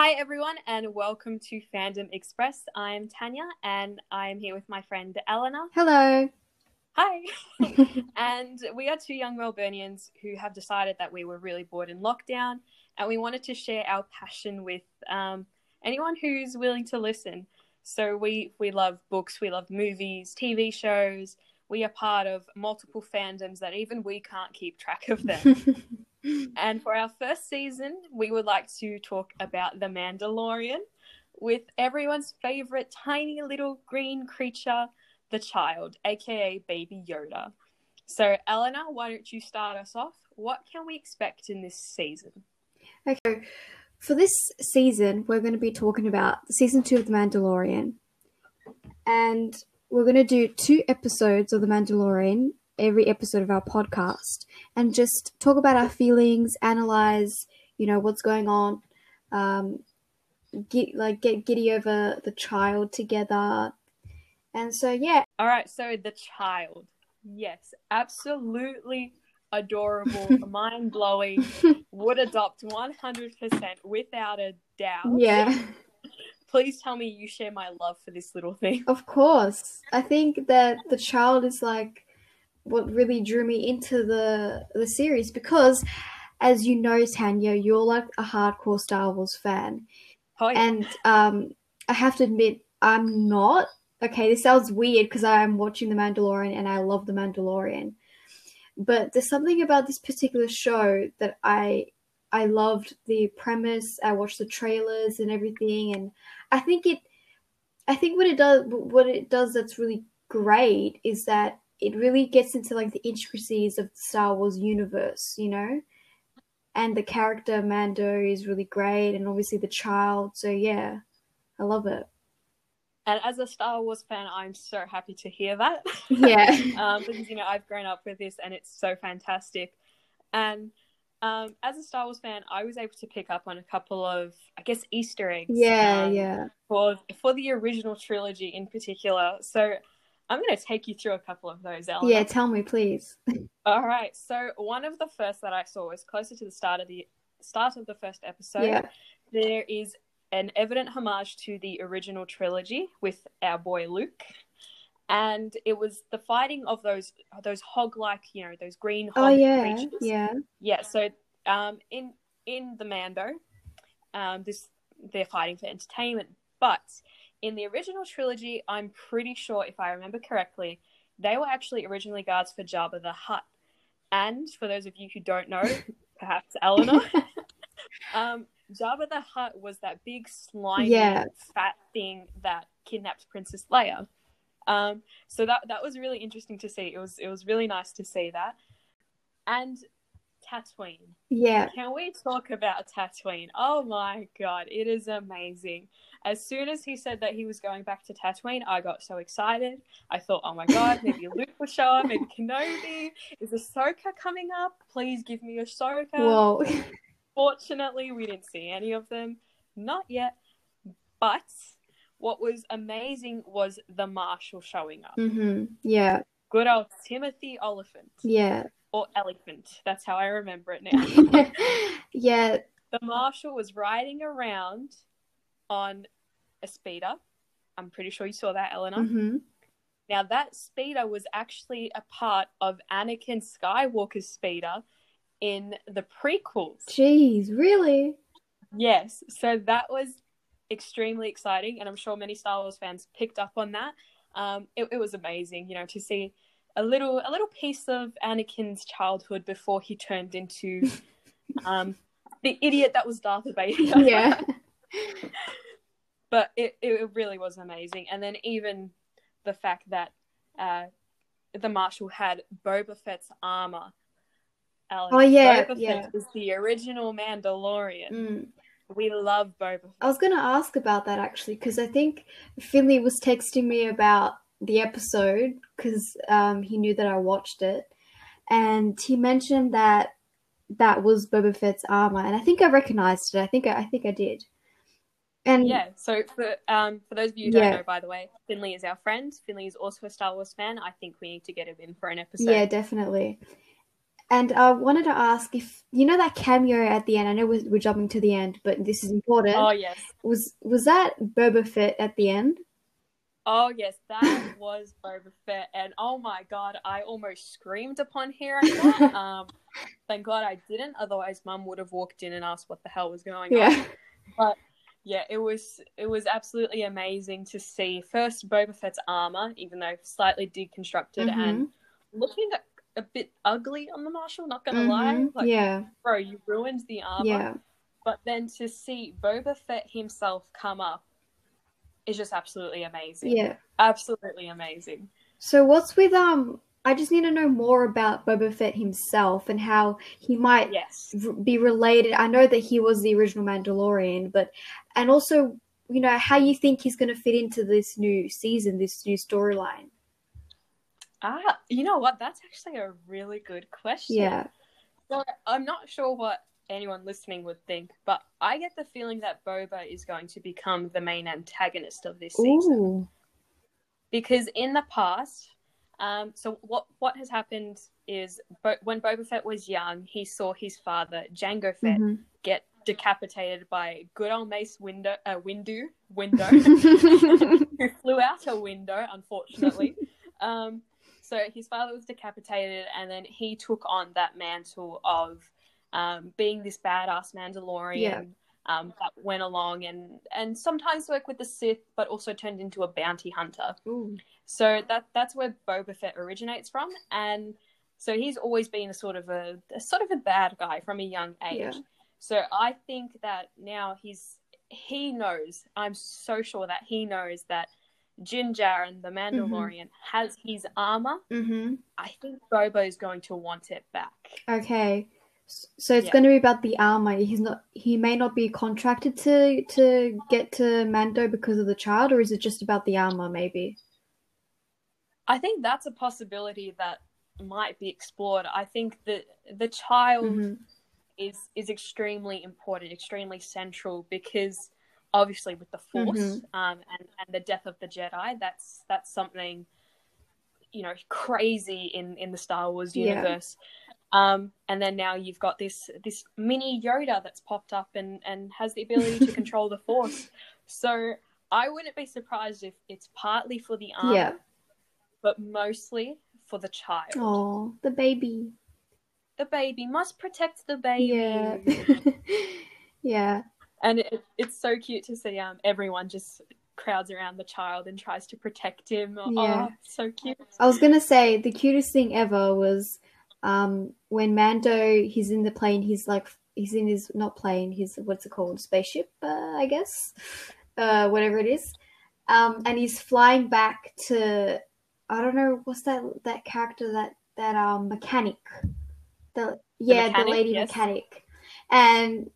Hi, everyone, and welcome to Fandom Express. I'm Tanya, and I'm here with my friend Eleanor. Hello. Hi. and we are two young Melburnians who have decided that we were really bored in lockdown, and we wanted to share our passion with um, anyone who's willing to listen. So we we love books, we love movies, TV shows. We are part of multiple fandoms that even we can't keep track of them. and for our first season, we would like to talk about The Mandalorian with everyone's favorite tiny little green creature, the child, aka Baby Yoda. So, Eleanor, why don't you start us off? What can we expect in this season? Okay, for this season, we're going to be talking about season two of The Mandalorian. And we're going to do two episodes of The Mandalorian every episode of our podcast and just talk about our feelings, analyze, you know, what's going on, um, get like get giddy over the child together. And so yeah. All right, so the child. Yes, absolutely adorable, mind blowing, would adopt 100% without a doubt. Yeah. Please tell me you share my love for this little thing. Of course. I think that the child is like what really drew me into the the series because as you know Tanya, you're like a hardcore Star Wars fan. Oh, yeah. And um I have to admit I'm not. Okay, this sounds weird because I am watching The Mandalorian and I love The Mandalorian. But there's something about this particular show that I I loved the premise. I watched the trailers and everything, and I think it. I think what it does, what it does, that's really great is that it really gets into like the intricacies of the Star Wars universe, you know, and the character Mando is really great, and obviously the child. So yeah, I love it. And as a Star Wars fan, I'm so happy to hear that. Yeah. um, because, you know, I've grown up with this and it's so fantastic. And um, as a Star Wars fan, I was able to pick up on a couple of, I guess, Easter eggs. Yeah, um, yeah. For, for the original trilogy in particular. So I'm going to take you through a couple of those, Eleanor. Yeah, tell me, please. All right. So one of the first that I saw was closer to the start of the start of the first episode. Yeah. There is an evident homage to the original trilogy with our boy Luke. And it was the fighting of those those hog like, you know, those green hog Oh yeah, creatures. yeah. Yeah, so um in in the Mando, um this they're fighting for entertainment. But in the original trilogy, I'm pretty sure if I remember correctly, they were actually originally guards for Jabba the Hutt. And for those of you who don't know, perhaps Eleanor, um, Jabba the Hutt was that big slimy Yeah. fat thing that kidnapped Princess Leia. Um, so that that was really interesting to see. It was it was really nice to see that. And Tatooine. Yeah. Can we talk about Tatooine? Oh my god, it is amazing. As soon as he said that he was going back to Tatooine, I got so excited. I thought, oh my god, maybe Luke will show up, maybe Kenobi. Is Ahsoka coming up? Please give me Ahsoka. Whoa. Fortunately, we didn't see any of them. Not yet. But what was amazing was the Marshal showing up. mhm. Yeah. Good old Timothy Olyphant. Yeah. Or Elephant. That's how I remember it now. yeah. the Marshal was riding around on a speeder. I'm pretty sure you saw that, Eleanor. Mhm. Now, that speeder was actually a part of Anakin Skywalker's speeder in the prequels. Jeez, really? Yes, so that was extremely exciting, and I'm sure many Star Wars fans picked up on that. Um, it, it was amazing, you know, to see a little a little piece of Anakin's childhood before he turned into um, the idiot that was Darth Vader. Yeah. but it, it really was amazing. And then even the fact that uh, the Marshal had Boba Fett's armor. Alex. Oh, yeah, Boba yeah. Fett was the original Mandalorian. Mm. We love Boba Fett. I was going to ask about that actually because I think Finley was texting me about the episode because um, he knew that I watched it, and he mentioned that that was Boba Fett's armor, and I think I recognized it. I think I, I think I did. And Yeah, so for um for those of you who don't Yeah. know, by the way, Finley is our friend. Finley is also a Star Wars fan. I think we need to get him in for an episode. yeah, definitely. And I wanted to ask if you know that cameo at the end. I know we're, we're jumping to the end, but this is important. Oh yes. Was was that Boba Fett at the end? Oh yes, that was Boba Fett, and oh my god, I almost screamed upon hearing that. um, thank God I didn't, otherwise Mum would have walked in and asked what the hell was going Yeah. on. But yeah, it was it was absolutely amazing to see first Boba Fett's armor, even though slightly deconstructed and looking a, a bit ugly on the Marshal. Not gonna lie, Mhm. like yeah, bro, you ruined the armor. yeah, But then to see Boba Fett himself come up is just absolutely amazing. yeah. Absolutely amazing. So what's with um? I just need to know more about Boba Fett himself and how he might Yes. r- be related. I know that he was the original Mandalorian, but and also you know how you think he's going to fit into this new season, this new storyline. Ah, you know what? That's actually a really good question. Yeah. So I'm not sure what anyone listening would think, but I get the feeling that Boba is going to become the main antagonist of this season. Ooh. Because in the past, um, so what what has happened is Bo- when Boba Fett was young, he saw his father Jango Fett Mhm. get decapitated by good old Mace Windu, uh, Windu, Window, who flew out a window, unfortunately. um, so his father was decapitated, and then he took on that mantle of um, being this badass Mandalorian Yeah. um, that went along and and sometimes worked with the Sith, but also turned into a bounty hunter. Ooh. So that that's where Boba Fett originates from, and so he's always been a sort of a, a sort of a bad guy from a young age. Yeah. So I think that now he's he knows. I'm so sure that he knows that Jin Djarin, the Mandalorian, has his armor. Mm-hmm. I think Boba is going to want it back. Okay. So it's Yeah. going to be about the armor. He's not. He may not be contracted to to get to Mando because of the child, or is it just about the armor? Maybe. I think that's a possibility that might be explored. I think that the child Mhm. is is extremely important, extremely central because obviously with the Force Mhm. um, and and the death of the Jedi, that's that's something you know crazy in in the Star Wars Yeah. Um, and then now you've got this this mini Yoda that's popped up and and has the ability to control the Force. So I wouldn't be surprised if it's partly for the arm, Yeah. but mostly for the child. Oh, the baby. The baby must protect the baby. Yeah. yeah. and it, it's so cute to see um everyone just crowds around the child and tries to protect him. Yeah. Oh, so cute. I was gonna say the cutest thing ever was um when Mando he's in the plane. He's like he's in his not plane. His what's it called? Spaceship, uh, I guess. Uh, whatever it is. Um, and he's flying back to I don't know what's that that character that that um mechanic. The yeah, the, mechanic, lady yes. mechanic, and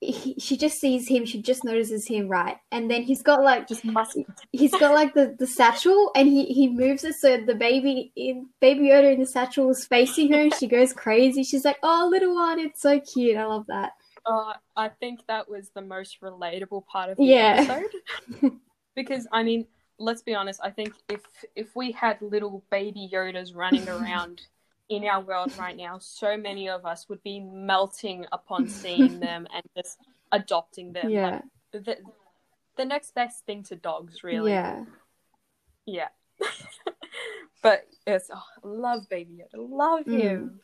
he, she just sees him. She just notices him, right? And then he's got like Just must. he's got like the, the satchel and he, he moves it so the baby in baby Yoda in the satchel is facing her and she goes crazy. She's like, Oh little one, it's so cute. I love that. Uh, I think that was the most relatable part of the Yeah. episode because I mean, let's be honest. I think if if we had little baby Yodas running around in our world right now, so many of us would be melting upon seeing them and just adopting them. Yeah. Like, the, the next best thing to dogs, really. Yeah. Yeah. but it's oh, I love Baby Yoda. Love Mm. him.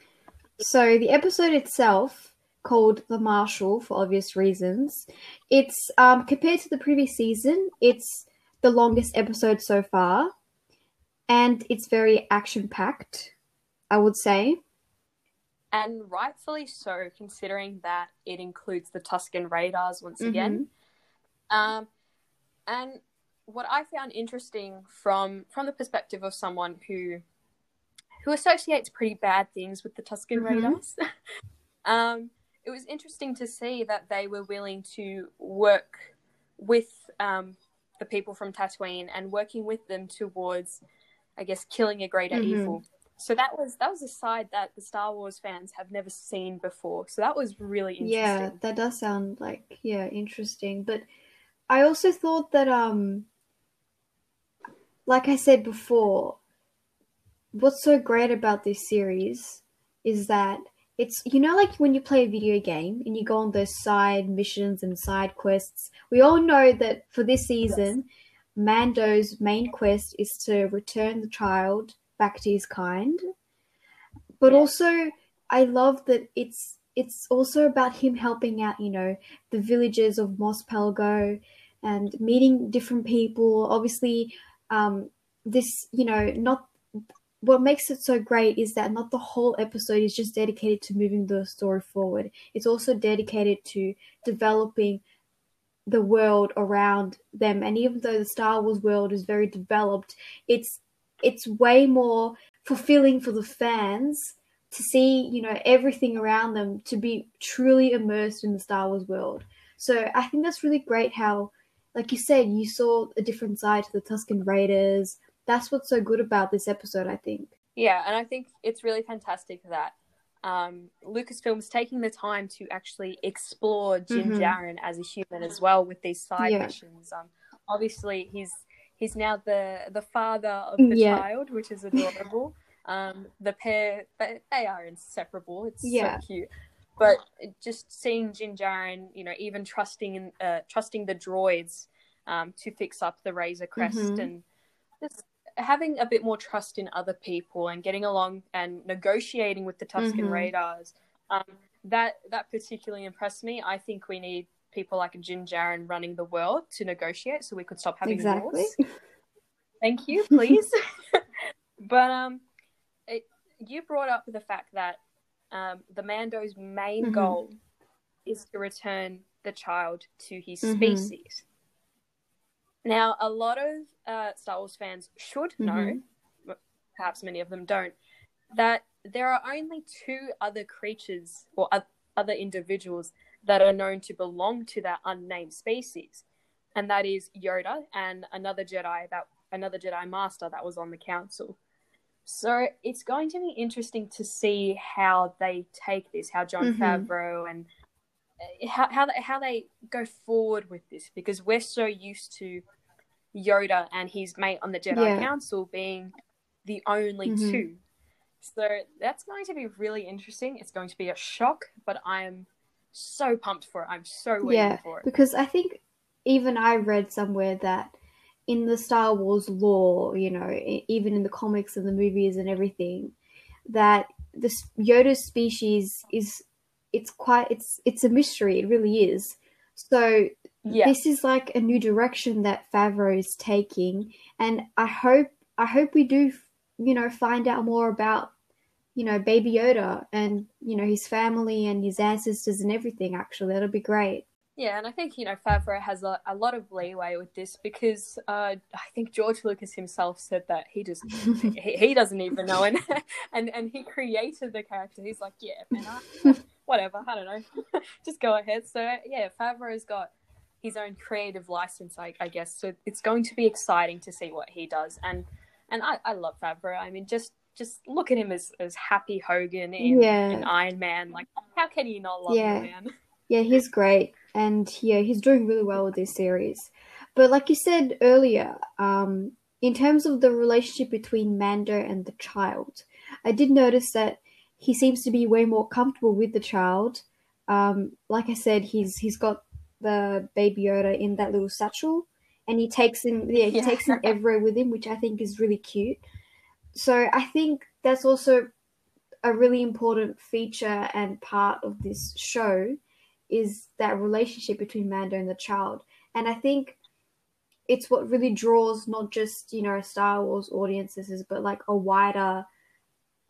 So the episode itself, called The Marshal for obvious reasons, it's um compared to the previous season, it's the longest episode so far. And it's very action packed, I would say. And rightfully so, considering that it includes the Tusken Raiders once again. Um, and what I found interesting from from the perspective of someone who who associates pretty bad things with the Tusken Mhm. Raiders, um, it was interesting to see that they were willing to work with um, the people from Tatooine and working with them towards, I guess, killing a greater Mhm. evil. So that was that was a side that the Star Wars fans have never seen before. So that was really interesting. Yeah, that does sound like yeah, interesting. But I also thought that um like I said before, what's so great about this series is that it's you know like when you play a video game and you go on those side missions and side quests. We all know that for this season, Mando's main quest is to return the child back to his kind. But Yeah. also I love that it's it's also about him helping out, you know, the villagers of Mos Pelgo and meeting different people. Obviously, um, this, you know, not what makes it so great is that not the whole episode is just dedicated to moving the story forward. It's also dedicated to developing the world around them. And even though the Star Wars world is very developed, it's it's way more fulfilling for the fans to see, you know, everything around them to be truly immersed in the Star Wars world. So I think that's really great how like you said, you saw a different side to the Tusken Raiders. That's what's so good about this episode, I think. Yeah, and I think it's really fantastic that um, Lucasfilm's taking the time to actually explore Jim Mhm. Djarin as a human as well with these side Yeah. missions. Um, obviously, he's he's now the the father of the Yeah. child, which is adorable. um, the pair they, they are inseparable. It's Yeah. so cute. But just seeing Jin Djarin, you know, even trusting in, uh, trusting the droids um, to fix up the Razor Crest Mhm. and just having a bit more trust in other people and getting along and negotiating with the Tusken Mhm. Raiders. Um, that that particularly impressed me. I think we need people like Jin Djarin running the world to negotiate, so we could stop having Exactly. wars. Thank you, please. but um, it, you brought up the fact that um, the Mando's main Mhm. goal is to return the child to his Mhm. species. Now, a lot of uh, Star Wars fans should know, Mhm. but perhaps many of them don't, that there are only two other creatures or other individuals that are known to belong to that unnamed species, and that is Yoda and another Jedi that another Jedi Master that was on the Council. So it's going to be interesting to see how they take this, how Jon Mhm. Favreau and uh, how how they, how they go forward with this, because we're so used to Yoda and his mate on the Jedi Yeah. Council being the only Mhm. two. So that's going to be really interesting. It's going to be a shock, but I am so pumped for it. I'm so waiting Yeah, for it. because I think even I read somewhere that in the Star Wars lore, you know, even in the comics and the movies and everything, that this Yoda species is it's quite it's it's a mystery. It really is. So Yeah, this is like a new direction that Favreau is taking, and I hope I hope we do, you know, find out more about, you know, Baby Yoda and you know his family and his ancestors and everything. Actually, that'll be great. yeah, and I think you know Favreau has a, a lot of leeway with this because uh, I think George Lucas himself said that he just he, he doesn't even know, and and and he created the character. He's like, yeah, man, I, whatever, I don't know, just go ahead. So yeah, Favreau's got his own creative license, I, I guess. So it's going to be exciting to see what he does, and and I, I love Favreau. I mean, just just look at him as as Happy Hogan in, Yeah. in Iron Man. Like, how can you not love Yeah. man? Yeah, he's great, and yeah, he's doing really well with this series. But like you said earlier, um, in terms of the relationship between Mando and the child, I did notice that he seems to be way more comfortable with the child. Um, like I said, he's he's got the baby Yoda in that little satchel, and he takes him. Yeah, he Yeah. takes him everywhere with him, which I think is really cute. So I think that's also a really important feature and part of this show is that relationship between Mando and the child. And I think it's what really draws not just, you know, Star Wars audiences, but like a wider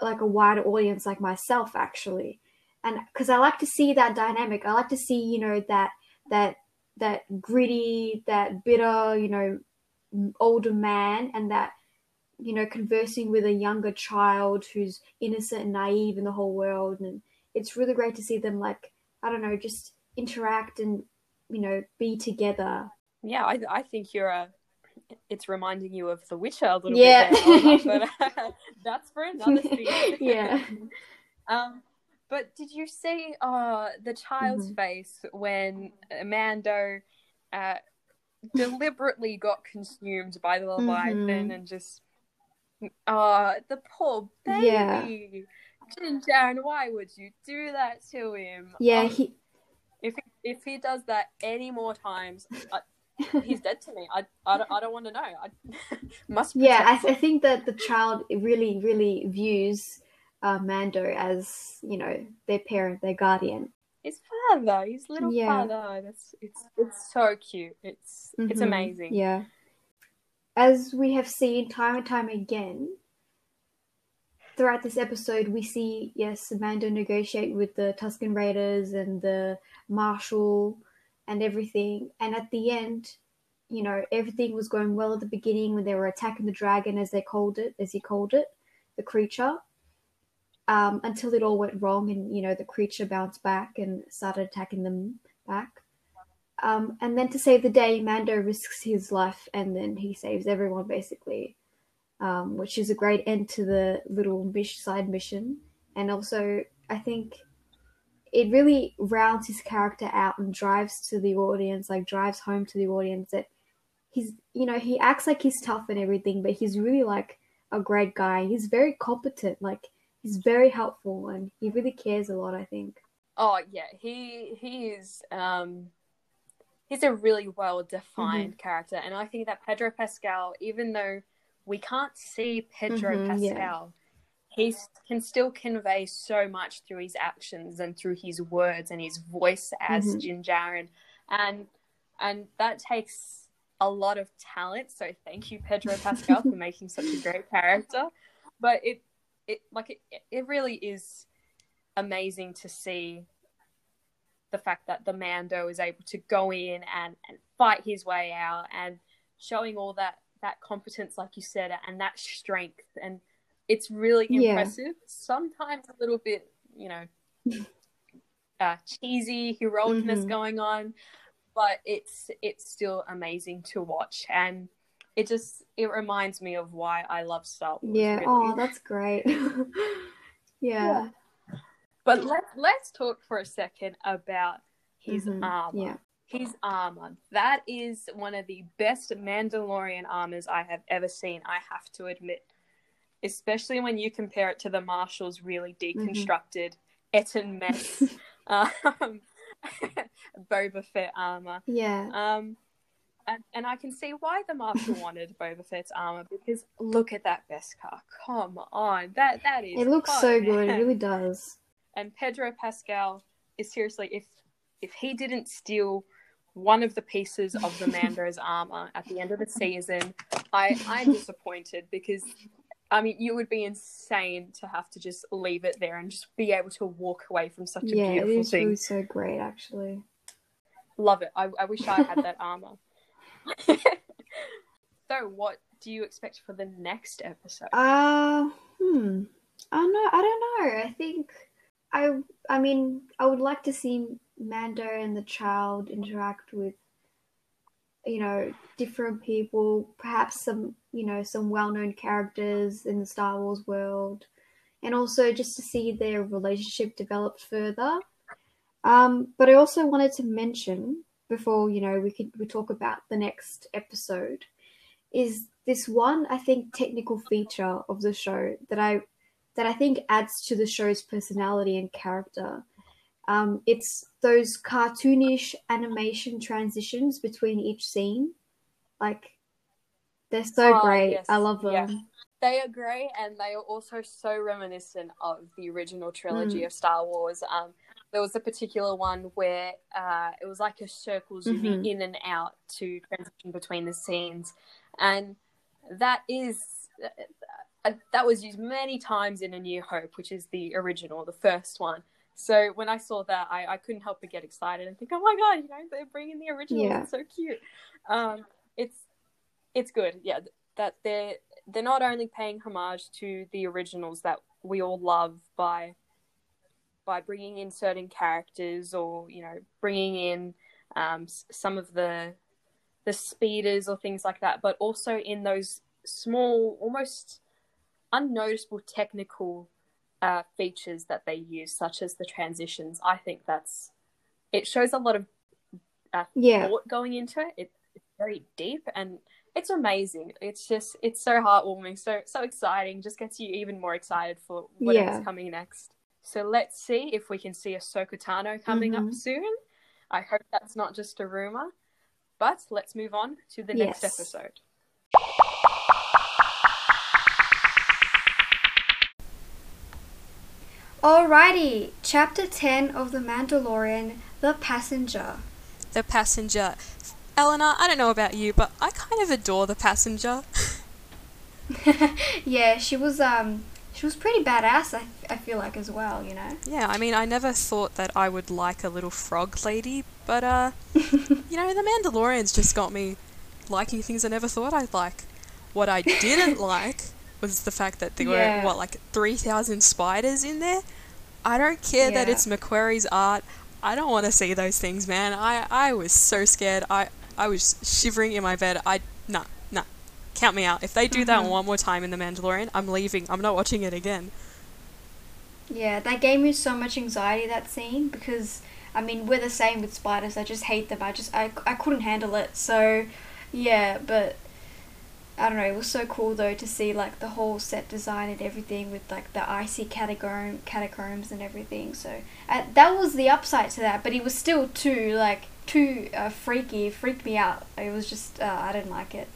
like a wider audience like myself actually. And cuz I like to see that dynamic. I like to see, you know, that that that gritty, that bitter, you know, older man and that you know conversing with a younger child who's innocent and naive in the whole world and it's really great to see them like i don't know just interact and you know be together Yeah, I I think you're a. It's reminding you of The Witcher a little Yeah. bit, there, but that's for another. Yeah. Um, but did you see uh the child's Mhm. face when Mando uh deliberately got consumed by the Leviathan Mhm. and just uh the poor baby Yeah. Djarin, why would you do that to him? Yeah, Oh, he if if he does that any more times, I, he's dead to me. I, I don't, I don't want to know. I must. yeah, I, I think that the child really, really views uh, Mando as you know their parent, their guardian. his father, his little Yeah. father. That's it's it's so cute. It's it's Mhm, amazing. Yeah. As we have seen time and time again, throughout this episode, we see, yes, Mando negotiate with the Tusken Raiders and the Marshal and everything. And at the end, you know, everything was going well at the beginning when they were attacking the dragon, as they called it, as he called it, the creature. Um, until it all went wrong and, you know, the creature bounced back and started attacking them back. Um, and then to save the day, Mando risks his life and then he saves everyone basically, um, which is a great end to the little mish- side mission. And also, I think it really rounds his character out and drives to the audience, like drives home to the audience that he's, you know, he acts like he's tough and everything, but he's really like a great guy. He's very competent, like he's very helpful and he really cares a lot, I think. Oh yeah, he he is um he's a really well defined Mm-hmm. character and I think that Pedro Pascal, even though we can't see Pedro Mhm, yeah. Pascal, he can still convey so much through his actions and through his words and his voice as Mhm. Jin Djarin. And and that takes a lot of talent. So thank you, Pedro Pascal, for making such a great character. But it it like it, it really is amazing to see the fact that the Mando is able to go in and, and fight his way out and showing all that that competence, like you said, and that strength, and it's really Yeah. impressive. Sometimes a little bit, you know, uh, cheesy heroicness Mhm. going on, but it's it's still amazing to watch, and it just it reminds me of why I love Star Wars. Yeah. really. Oh, that's great. yeah. But let, let's talk for a second about his Mhm, armor. Yeah. His armor. That is one of the best Mandalorian armors I have ever seen, I have to admit. Especially when you compare it to the Marshal's really Mm-hmm. deconstructed Eton mess um, Boba Fett armor. Yeah. Um, and, and I can see why the Marshal wanted Boba Fett's armor because look at that Beskar. Come on. That that is It looks so good. It really does. And Pedro Pascal is seriously if if he didn't steal one of the pieces of the Mando's armor at the end of the season, I I'm disappointed because I mean you would be insane to have to just leave it there and just be able to walk away from such a beautiful scene. Yeah, it beautiful is thing. really so great, actually. Love it. I, I wish I had that armor. so what do you expect for the next episode? Uh, hmm. I don't know. I don't know. I think I. I mean, I would like to see Mando and the child interact with, you know, different people. Perhaps some, you know, some well-known characters in the Star Wars world, and also just to see their relationship develop further. Um, but I also wanted to mention before you know we could we talk about the next episode is this one I think technical feature of the show that I that I think adds to the show's personality and character. Um, it's those cartoonish animation transitions between each scene, like they're so Oh, great. yes, I love them. yeah. They are great, and they are also so reminiscent of the original trilogy Mm. of Star Wars. Um, there was a particular one where uh, it was like a circle zooming Mhm. in and out to transition between the scenes, and that is that was used many times in A New Hope, which is the original, the first one. So when I saw that, I, I couldn't help but get excited and think, "Oh my god, you know, they're bringing the original. Yeah. It's so cute." Um, it's it's good, yeah. That they're they're not only paying homage to the originals that we all love by by bringing in certain characters or you know bringing in um, some of the the speeders or things like that, but also in those small, almost unnoticeable technical uh, features that they use, such as the transitions. I think that's it shows a lot of uh, Yeah. thought going into it. it. It's very deep and it's amazing. It's just it's so heartwarming, so so exciting. Just gets you even more excited for whatever's Yeah. coming next. So let's see if we can see a Tano coming Mhm. up soon. I hope that's not just a rumor. But let's move on to the next Yes. episode. Alrighty, chapter 10 of The Mandalorian The Passenger. The passenger. Eleanor, I don't know about you, but I kind of adore the passenger. yeah, she was um she was pretty badass I, I feel like as well, you know. Yeah, I mean, I never thought that I would like a little frog lady, but uh, you know, the Mandalorian's just got me liking things I never thought I'd like. What I didn't like was the fact that there Yeah. were what like three thousand spiders in there. I don't care that it's Macquarie's art. I don't want to see those things, man. I I was so scared. I I was shivering in my bed. I nah nah. Count me out. If they do that Mhm. one more time in the Mandalorian, I'm leaving. I'm not watching it again. Yeah, that gave me so much anxiety that scene because I mean we're the same with spiders. I just hate them. I just I, I couldn't handle it. So yeah, but I don't know. It was so cool though to see like the whole set design and everything with like the icy catacomb catacombs and everything. So uh, that was the upside to that. But it was still too like too uh, freaky. It freaked me out. It was just uh, I didn't like it.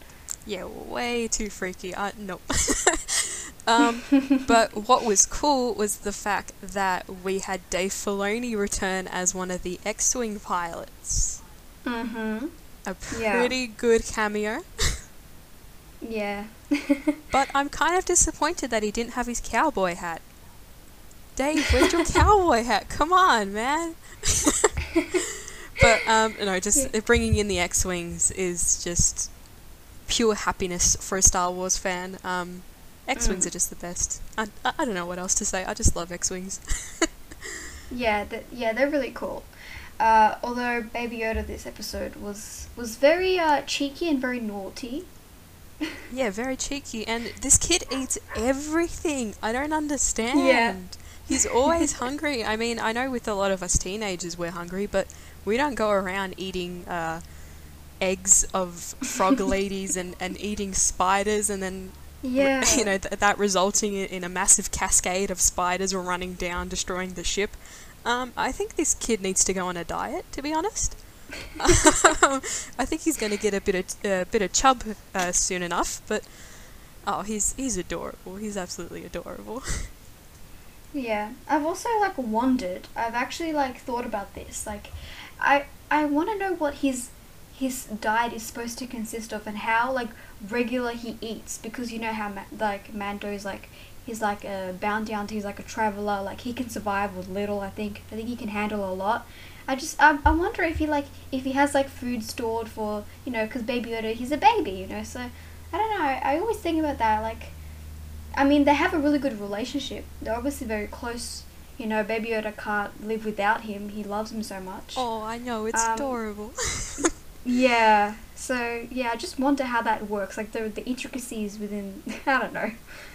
Yeah, way too freaky. I nope. um, but what was cool was the fact that we had Dave Filoni return as one of the X-wing pilots. Mm-hmm. A Yeah. pretty good cameo. Yeah. But I'm kind of disappointed that he didn't have his cowboy hat. Dave, where's your cowboy hat? Come on, man. but um, no, just bringing in the X-wings is just pure happiness for a Star Wars fan. Um, X-wings Mm. are just the best. I, I I don't know what else to say. I just love X-wings. Yeah, th- yeah, they're really cool. Uh, although Baby Yoda this episode was was very uh, cheeky and very naughty. Yeah, very cheeky. And this kid eats everything. I don't understand. Yeah. He's always hungry. I mean, I know with a lot of us teenagers we're hungry, but we don't go around eating uh, eggs of frog ladies and, and eating spiders and then Yeah. you know th- that resulting in, a massive cascade of spiders running down destroying the ship. Um, I think this kid needs to go on a diet, to be honest. I think he's going to get a bit of a bit of chub uh, soon enough, but oh, he's he's adorable. He's absolutely adorable. Yeah, I've also like wondered. I've actually like thought about this. Like, I I want to know what his his diet is supposed to consist of and how like regular he eats because you know how Ma- like Mando's like he's like a bound down he's like a traveler. Like he can survive with little. I think I think he can handle a lot. I just I, I wonder if he like if he has like food stored for you know because Baby Yoda he's a baby you know so I don't know I, always think about that like I mean, they have a really good relationship. They're obviously very close. You know, Baby Yoda can't live without him. He loves him so much. Oh, I know it's Um, adorable. Yeah. So yeah, I just wonder how that works. Like the the intricacies within. I don't know.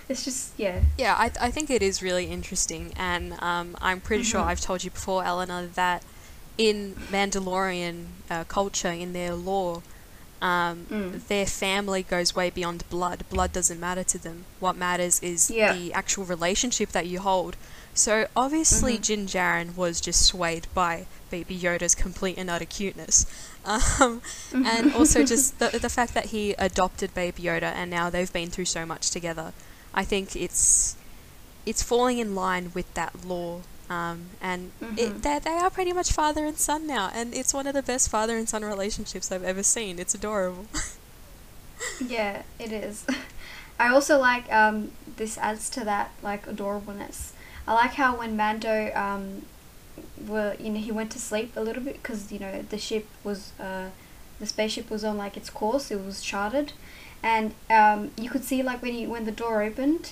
It's just yeah. Yeah, I, I think it is really interesting, and um, I'm pretty sure Mhm. I've told you before, Eleanor, that in Mandalorian uh, culture, in their law, um, Mm. their family goes way beyond blood. Blood doesn't matter to them. What matters is Yeah. the actual relationship that you hold. So obviously, Mhm. Jin Djarin was just swayed by Baby Yoda's complete and utter cuteness. Um, and also just the, the fact that he adopted Baby Yoda and now they've been through so much together. I think it's it's falling in line with that law. Um, and Mhm. it, they, they are pretty much father and son now, and it's one of the best father and son relationships I've ever seen. It's adorable. Yeah, it is. I also like um this adds to that like adorableness. I like how when Mando um were you know he went to sleep a little bit because you know the ship was uh the spaceship was on like its course it was charted and um you could see like when he when the door opened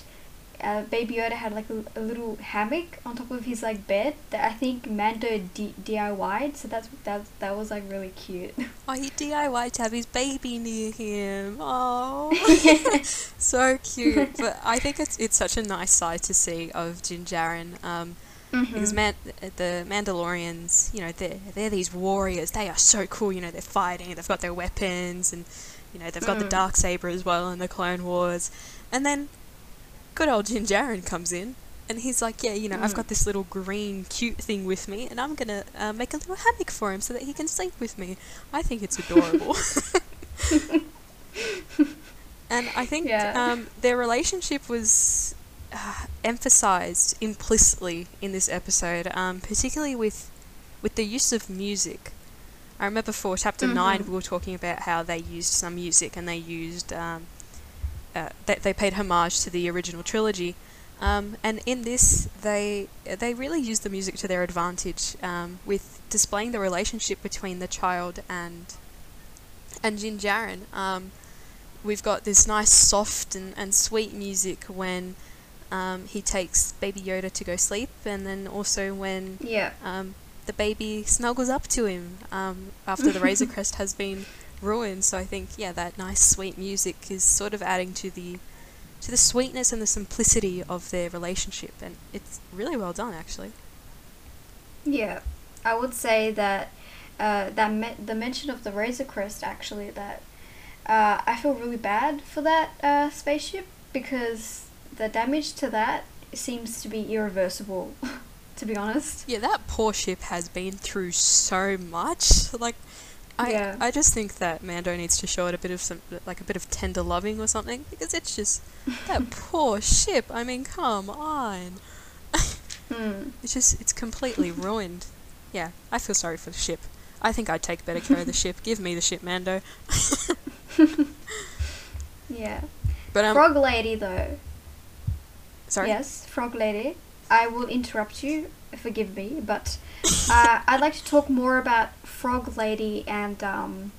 uh, Baby Yoda had like a, a little hammock on top of his like bed that I think Mando D- DIY'd so that's that that was like really cute. Oh, he DIY'd to have his baby near him. Oh, so cute. But I think it's it's such a nice side to see of Din Djarin. Um, because Mhm. man, the Mandalorians, you know, they're they're these warriors. They are so cool. You know, they're fighting. They've got their weapons, and you know they've got the Mm. dark saber as well in the Clone Wars, and then good old Djarin comes in. And he's like, yeah, you know, I've Mm. got this little green cute thing with me, and I'm gonna uh, make a little hammock for him so that he can sleep with me. I think it's adorable. and I think Yeah. um, their relationship was uh, emphasized implicitly in this episode, um, particularly with with the use of music. I remember for chapter nine, Mhm. we were talking about how they used some music and they used um, uh, they, they paid homage to the original trilogy. Um, and in this, they they really used the music to their advantage um, with displaying the relationship between the child and and Jin Djarin. Um, we've got this nice, soft and, and sweet music when um, he takes Baby Yoda to go sleep, and then also when Yeah. um, the baby snuggles up to him um, after the Razor Crest has been ruined. So I think, yeah, that nice, sweet music is sort of adding to the to the sweetness and the simplicity of their relationship, and it's really well done, actually. Yeah, I would say that uh, that me- the mention of the Razor Crest actually that uh, I feel really bad for that uh, spaceship because the damage to that seems to be irreversible. to be honest. Yeah, that poor ship has been through so much. Like, I Yeah. I just think that Mando needs to show it a bit of some like a bit of tender loving or something because it's just that poor ship. I mean, come on. Hmm. It's just it's completely ruined. Yeah, I feel sorry for the ship. I think I'd take better care of the ship. Give me the ship, Mando. Yeah. But um, Frog Lady though. sorry. Yes, Frog Lady. I will interrupt you. Forgive me, but uh, I'd like to talk more about Frog Lady and um,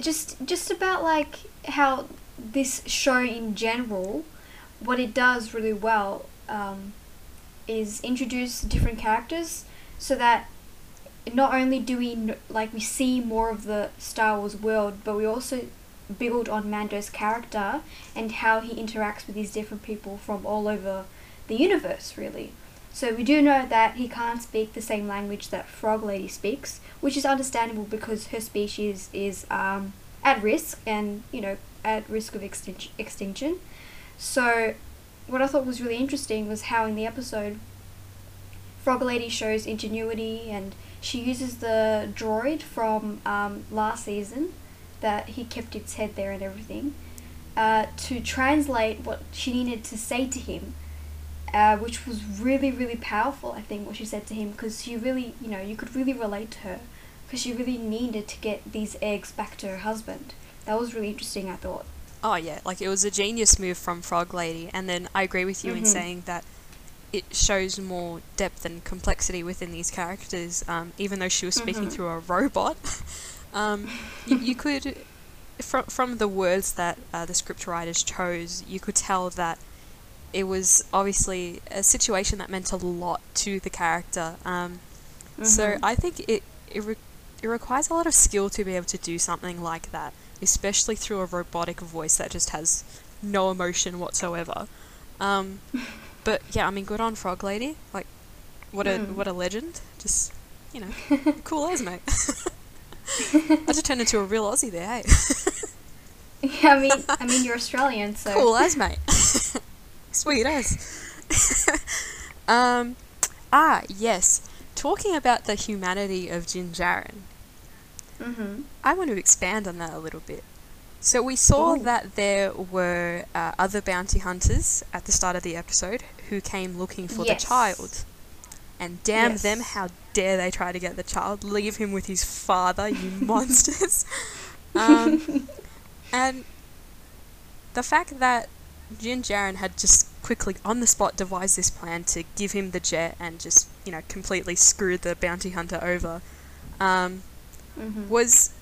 just just about like how this show in general, what it does really well um, is introduce different characters so that not only do we like we see more of the Star Wars world, but we also build on Mando's character and how he interacts with these different people from all over the universe, really. So we do know that he can't speak the same language that Frog Lady speaks, which is understandable because her species is um, at risk and you know at risk of extin- extinction. So what I thought was really interesting was how in the episode Frog Lady shows ingenuity and she uses the droid from um, last season that he kept its head there and everything uh, to translate what she needed to say to him, uh, which was really, really powerful, I think, what she said to him, because she really, you know, you could really relate to her, because she really needed to get these eggs back to her husband. That was really interesting, I thought. Oh yeah, like it was a genius move from Frog Lady, and then I agree with you in Mhm. saying that it shows more depth and complexity within these characters. Um, even though she was speaking Mhm. through a robot, um, you, you could, from from the words that uh, the script writers chose, you could tell that it was obviously a situation that meant a lot to the character. Um, So Mhm. I think it it, re- it requires a lot of skill to be able to do something like that, especially through a robotic voice that just has no emotion whatsoever. Um, but yeah, I mean, good on Frog Lady. Like, what a Mm. what a legend. Just you know, cool as mate. I just turned into a real Aussie there. Hey, yeah, I mean, I mean, you're Australian, so cool as mate. Sweet as. um, ah yes. Talking about the humanity of Jin Djarin, Mm-hmm. I want to expand on that a little bit. So we saw Ooh. that there were uh, other bounty hunters at the start of the episode who came looking for Yes. the child. And damn them, how dare they try to get the child? Leave him with his father, you monsters. Um, and the fact that Jin Djarin had just quickly on the spot devised this plan to give him the jet and just, you know, completely screw the bounty hunter over. Um, Mm-hmm. was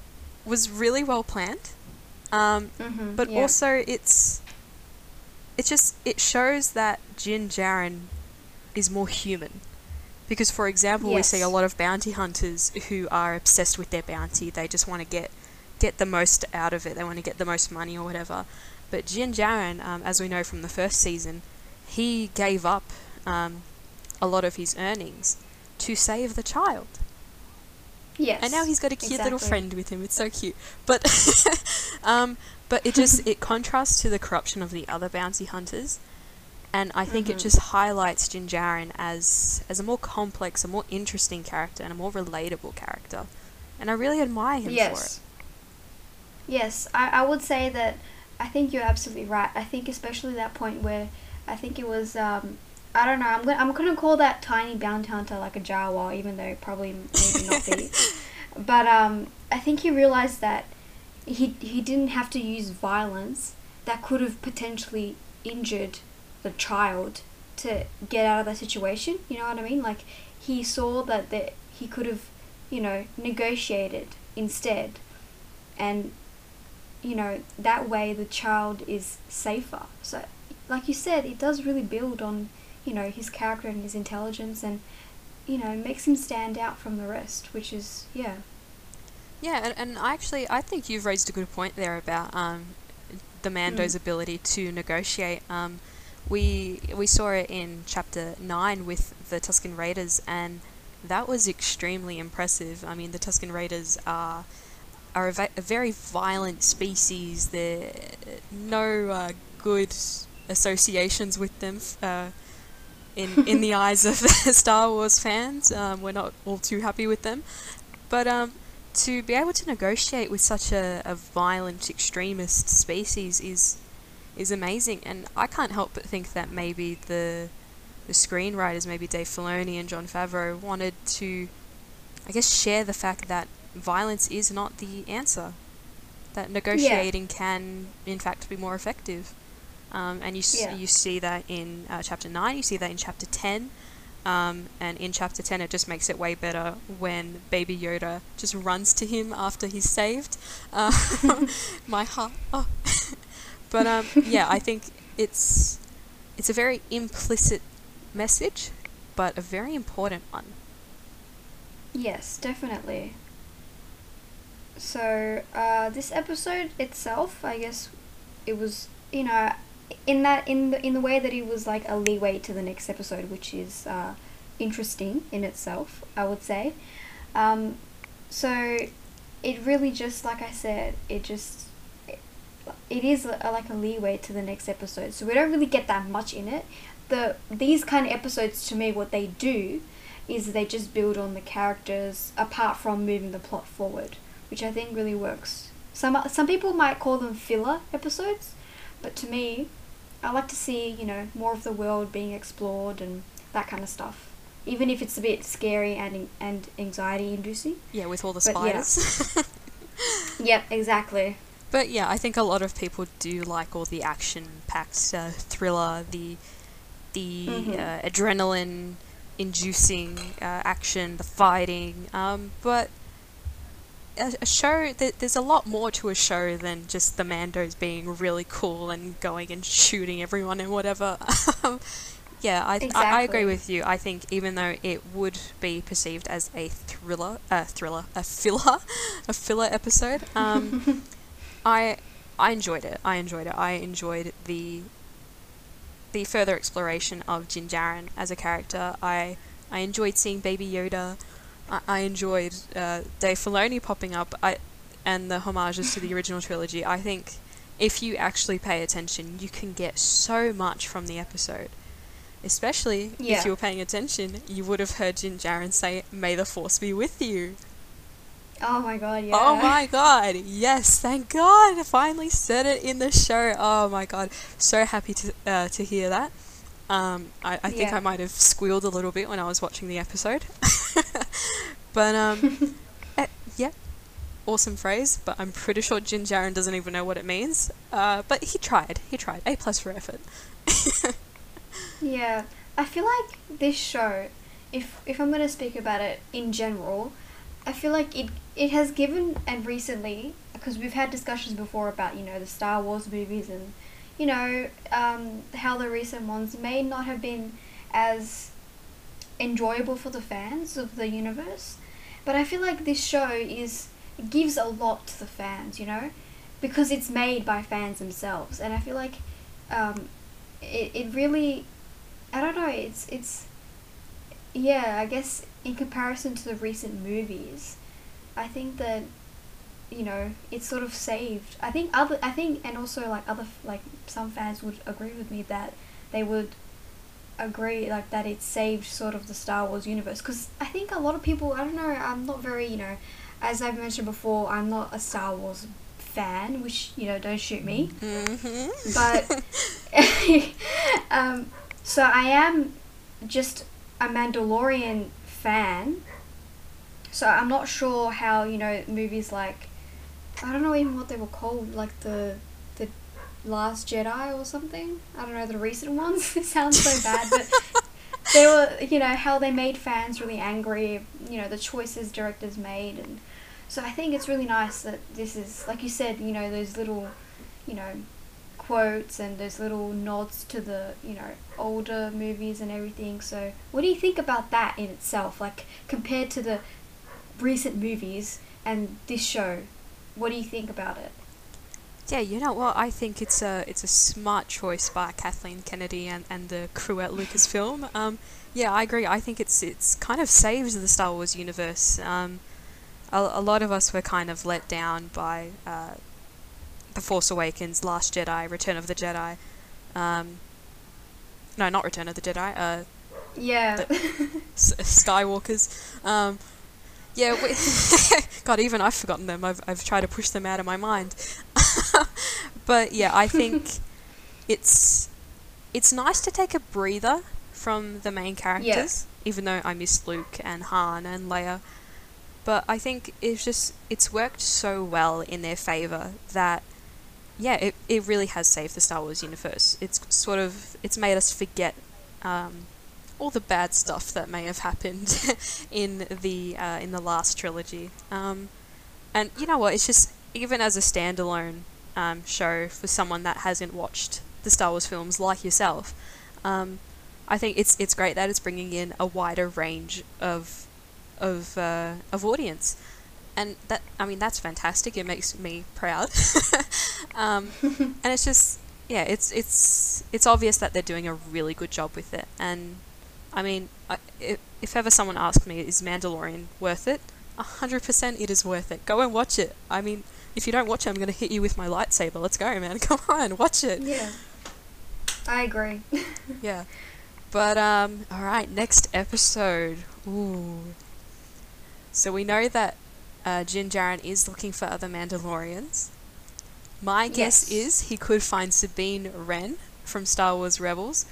was really well planned. Um, mm-hmm. but yeah. also it's it just it shows that Jin Djarin is more human. Because for example, we see a lot of bounty hunters who are obsessed with their bounty. They just want to get get the most out of it. They want to get the most money or whatever. But Jin Djarin, um, as we know from the first season, he gave up um, a lot of his earnings to save the child. Yes. and now he's got a cute little friend with him. It's so cute. But um, but it just it contrasts to the corruption of the other bounty hunters, and I think it Mhm. just highlights Jin Djarin as as a more complex, a more interesting character, and a more relatable character. And I really admire him for it. yes. Yes, I, I would say that I think you're absolutely right. I think especially that point where I think it was um I don't know, I'm gonna I'm gonna call that tiny bounty hunter like a Jawa, even though probably maybe not be. But um I think he realized that he he didn't have to use violence that could have potentially injured the child to get out of that situation. You know what I mean? Like he saw that that he could have, you know, negotiated instead, and you know that way the child is safer. So, like you said, it does really build on you know his character and his intelligence, and you know makes him stand out from the rest, which is yeah. Yeah, and, and I actually I think you've raised a good point there about um, the Mando's ability to negotiate. Um, we we saw it in chapter nine with the Tusken Raiders, and that was extremely impressive. I mean, the Tusken Raiders are are a, a very violent species. There no uh, good associations with them. Uh, in, in the eyes of Star Wars fans, um, we're not all too happy with them. But um, to be able to negotiate with such a, a violent extremist species is is amazing and I can't help but think that maybe the the screenwriters, maybe Dave Filoni and Jon Favreau, wanted to I guess share the fact that violence is not the answer. That negotiating can in fact be more effective. Um, and you Yeah. you see that in uh, chapter 9, you see that in chapter 10. Um, and in chapter 10, it just makes it way better when Baby Yoda just runs to him after he's saved. Uh, my heart. Oh. but um, yeah, I think it's it's a very implicit message, but a very important one. Yes, definitely. So, uh, this episode itself, I guess, it was you know, in that in the in the way that it was like a leeway to the next episode, which is uh, interesting in itself, I would say. Um, so, it really just like I said, it just it, is a, like a leeway to the next episode. So we don't really get that much in it. The these kind of episodes to me, what they do is they just build on the characters apart from moving the plot forward, which I think really works. Some some people might call them filler episodes, but to me, I like to see you know more of the world being explored and that kind of stuff, even if it's a bit scary and and anxiety inducing. Yeah, with all the But yeah. spiders. Yep, exactly. But yeah, I think a lot of people do like all the action-packed uh, thriller, the the Mhm. uh, adrenaline-inducing uh, action, the fighting. Um, but a, a show th- there's a lot more to a show than just the Mandos being really cool and going and shooting everyone and whatever. yeah, I, I I agree with you. I think even though it would be perceived as a thriller, a thriller, a filler, a filler episode. Um, I I enjoyed it. I enjoyed it. I enjoyed the the further exploration of Jin Djarin as a character. I I enjoyed seeing Baby Yoda. I, I enjoyed uh, Dave Filoni popping up. I and the homages to the original trilogy. I think if you actually pay attention, you can get so much from the episode. Especially Yeah. if you were paying attention, you would have heard Jin Djarin say, "May the Force be with you." Oh my god, yeah. Oh my god! Yes, thank God! I finally said it in the show. Oh my god! So happy to uh, to hear that. Um, I, I think Yeah. I might have squealed a little bit when I was watching the episode. but um, eh, yeah, awesome phrase. But I'm pretty sure Jin Djarin doesn't even know what it means. Uh, but he tried. He tried. A plus for effort. Yeah, I feel like this show, if if I'm gonna speak about it in general, I feel like it it has given and recently because we've had discussions before about you know the Star Wars movies and you know um, how the recent ones may not have been as enjoyable for the fans of the universe, but I feel like this show is gives a lot to the fans, you know, because it's made by fans themselves, and I feel like um, it, it really I don't know, it's it's yeah, I guess in comparison to the recent movies, I think that you know it's sort of saved. I think other I think and also like other like some fans would agree with me that they would agree like that it saved sort of the Star Wars universe because I think a lot of people I don't know I'm not very you know as I've mentioned before I'm not a Star Wars fan which you know don't shoot me Mm-hmm. but um, so I am just a Mandalorian fan. So I'm not sure how you know movies like I don't know even what they were called, like the the Last Jedi or something. I don't know the recent ones. it sounds so bad, but they were you know how they made fans really angry. You know the choices directors made, and so I think it's really nice that this is like you said. You know those little you know quotes and those little nods to the you know older movies and everything so what do you think about that in itself like compared to the recent movies and this show what do you think about it Yeah, you know what? I think it's a it's a smart choice by Kathleen Kennedy and, and the crew at Lucasfilm. Um, yeah, I agree. I think it's it's kind of saves the Star Wars universe. Um, a, a lot of us were kind of let down by uh, the Force Awakens, Last Jedi, Return of the Jedi. Um, no, not Return of the Jedi. Uh, yeah S- Skywalkers. Yeah, we God, even I've forgotten them. I've, I've tried to push them out of my mind. but yeah, I think it's it's nice to take a breather from the main characters, even though I miss Luke and Han and Leia. But I think it's just it's worked so well in their favor that yeah, it, it really has saved the Star Wars universe. It's sort of it's made us forget um, all the bad stuff that may have happened in the uh, in the last trilogy. Um, and you know what? It's just even as a standalone um, show for someone that hasn't watched the Star Wars films like yourself, um, I think it's it's great that it's bringing in a wider range of of uh, of audience. And that I mean that's fantastic. It makes me proud. um, and it's just yeah, it's it's it's obvious that they're doing a really good job with it. And I mean, I, if, ever someone asked me, is Mandalorian worth it? A hundred percent, it is worth it. Go and watch it. I mean, if you don't watch it, I'm gonna hit you with my lightsaber. Let's go, man. Come on, watch it. yeah i agree Yeah. But um all right, next episode. Ooh. So we know that uh, Jin Djarin is looking for other Mandalorians. My guess Yes. is he could find Sabine Wren from Star Wars Rebels,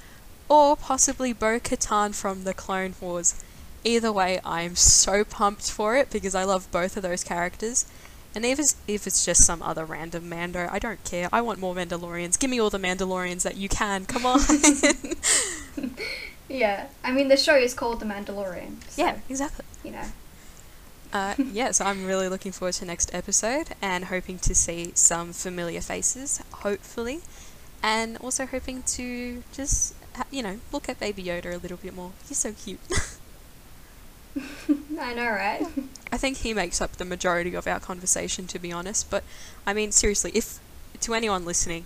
or possibly Bo Katan from the Clone Wars. Either way, I am so pumped for it because I love both of those characters. And if it's, if it's just some other random Mando, I don't care. I want more Mandalorians. Give me all the Mandalorians that you can. Come on. yeah i mean the show is called the mandalorian so, yeah, exactly. you know Uh, yeah, so I'm really looking forward to next episode and hoping to see some familiar faces, hopefully, and also hoping to just, you know, look at Baby Yoda a little bit more. He's so cute. i know right I think he makes up the majority of our conversation, to be honest. But I mean, seriously, if to anyone listening,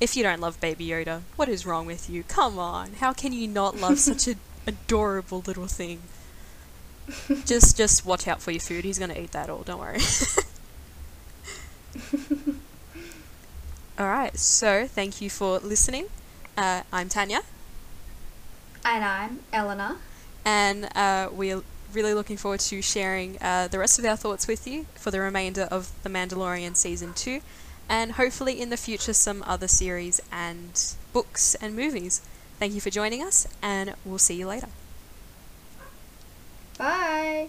if you don't love Baby Yoda, what is wrong with you? Come on, how can you not love such an adorable little thing? just, just watch out for your food. He's gonna eat that all. Don't worry. all right. So, thank you for listening. Uh, I'm Tanya, and I'm Eleanor. And uh, we're really looking forward to sharing uh, the rest of our thoughts with you for the remainder of The Mandalorian Season 2, and hopefully in the future some other series and books and movies. Thank you for joining us, and we'll see you later. Bye!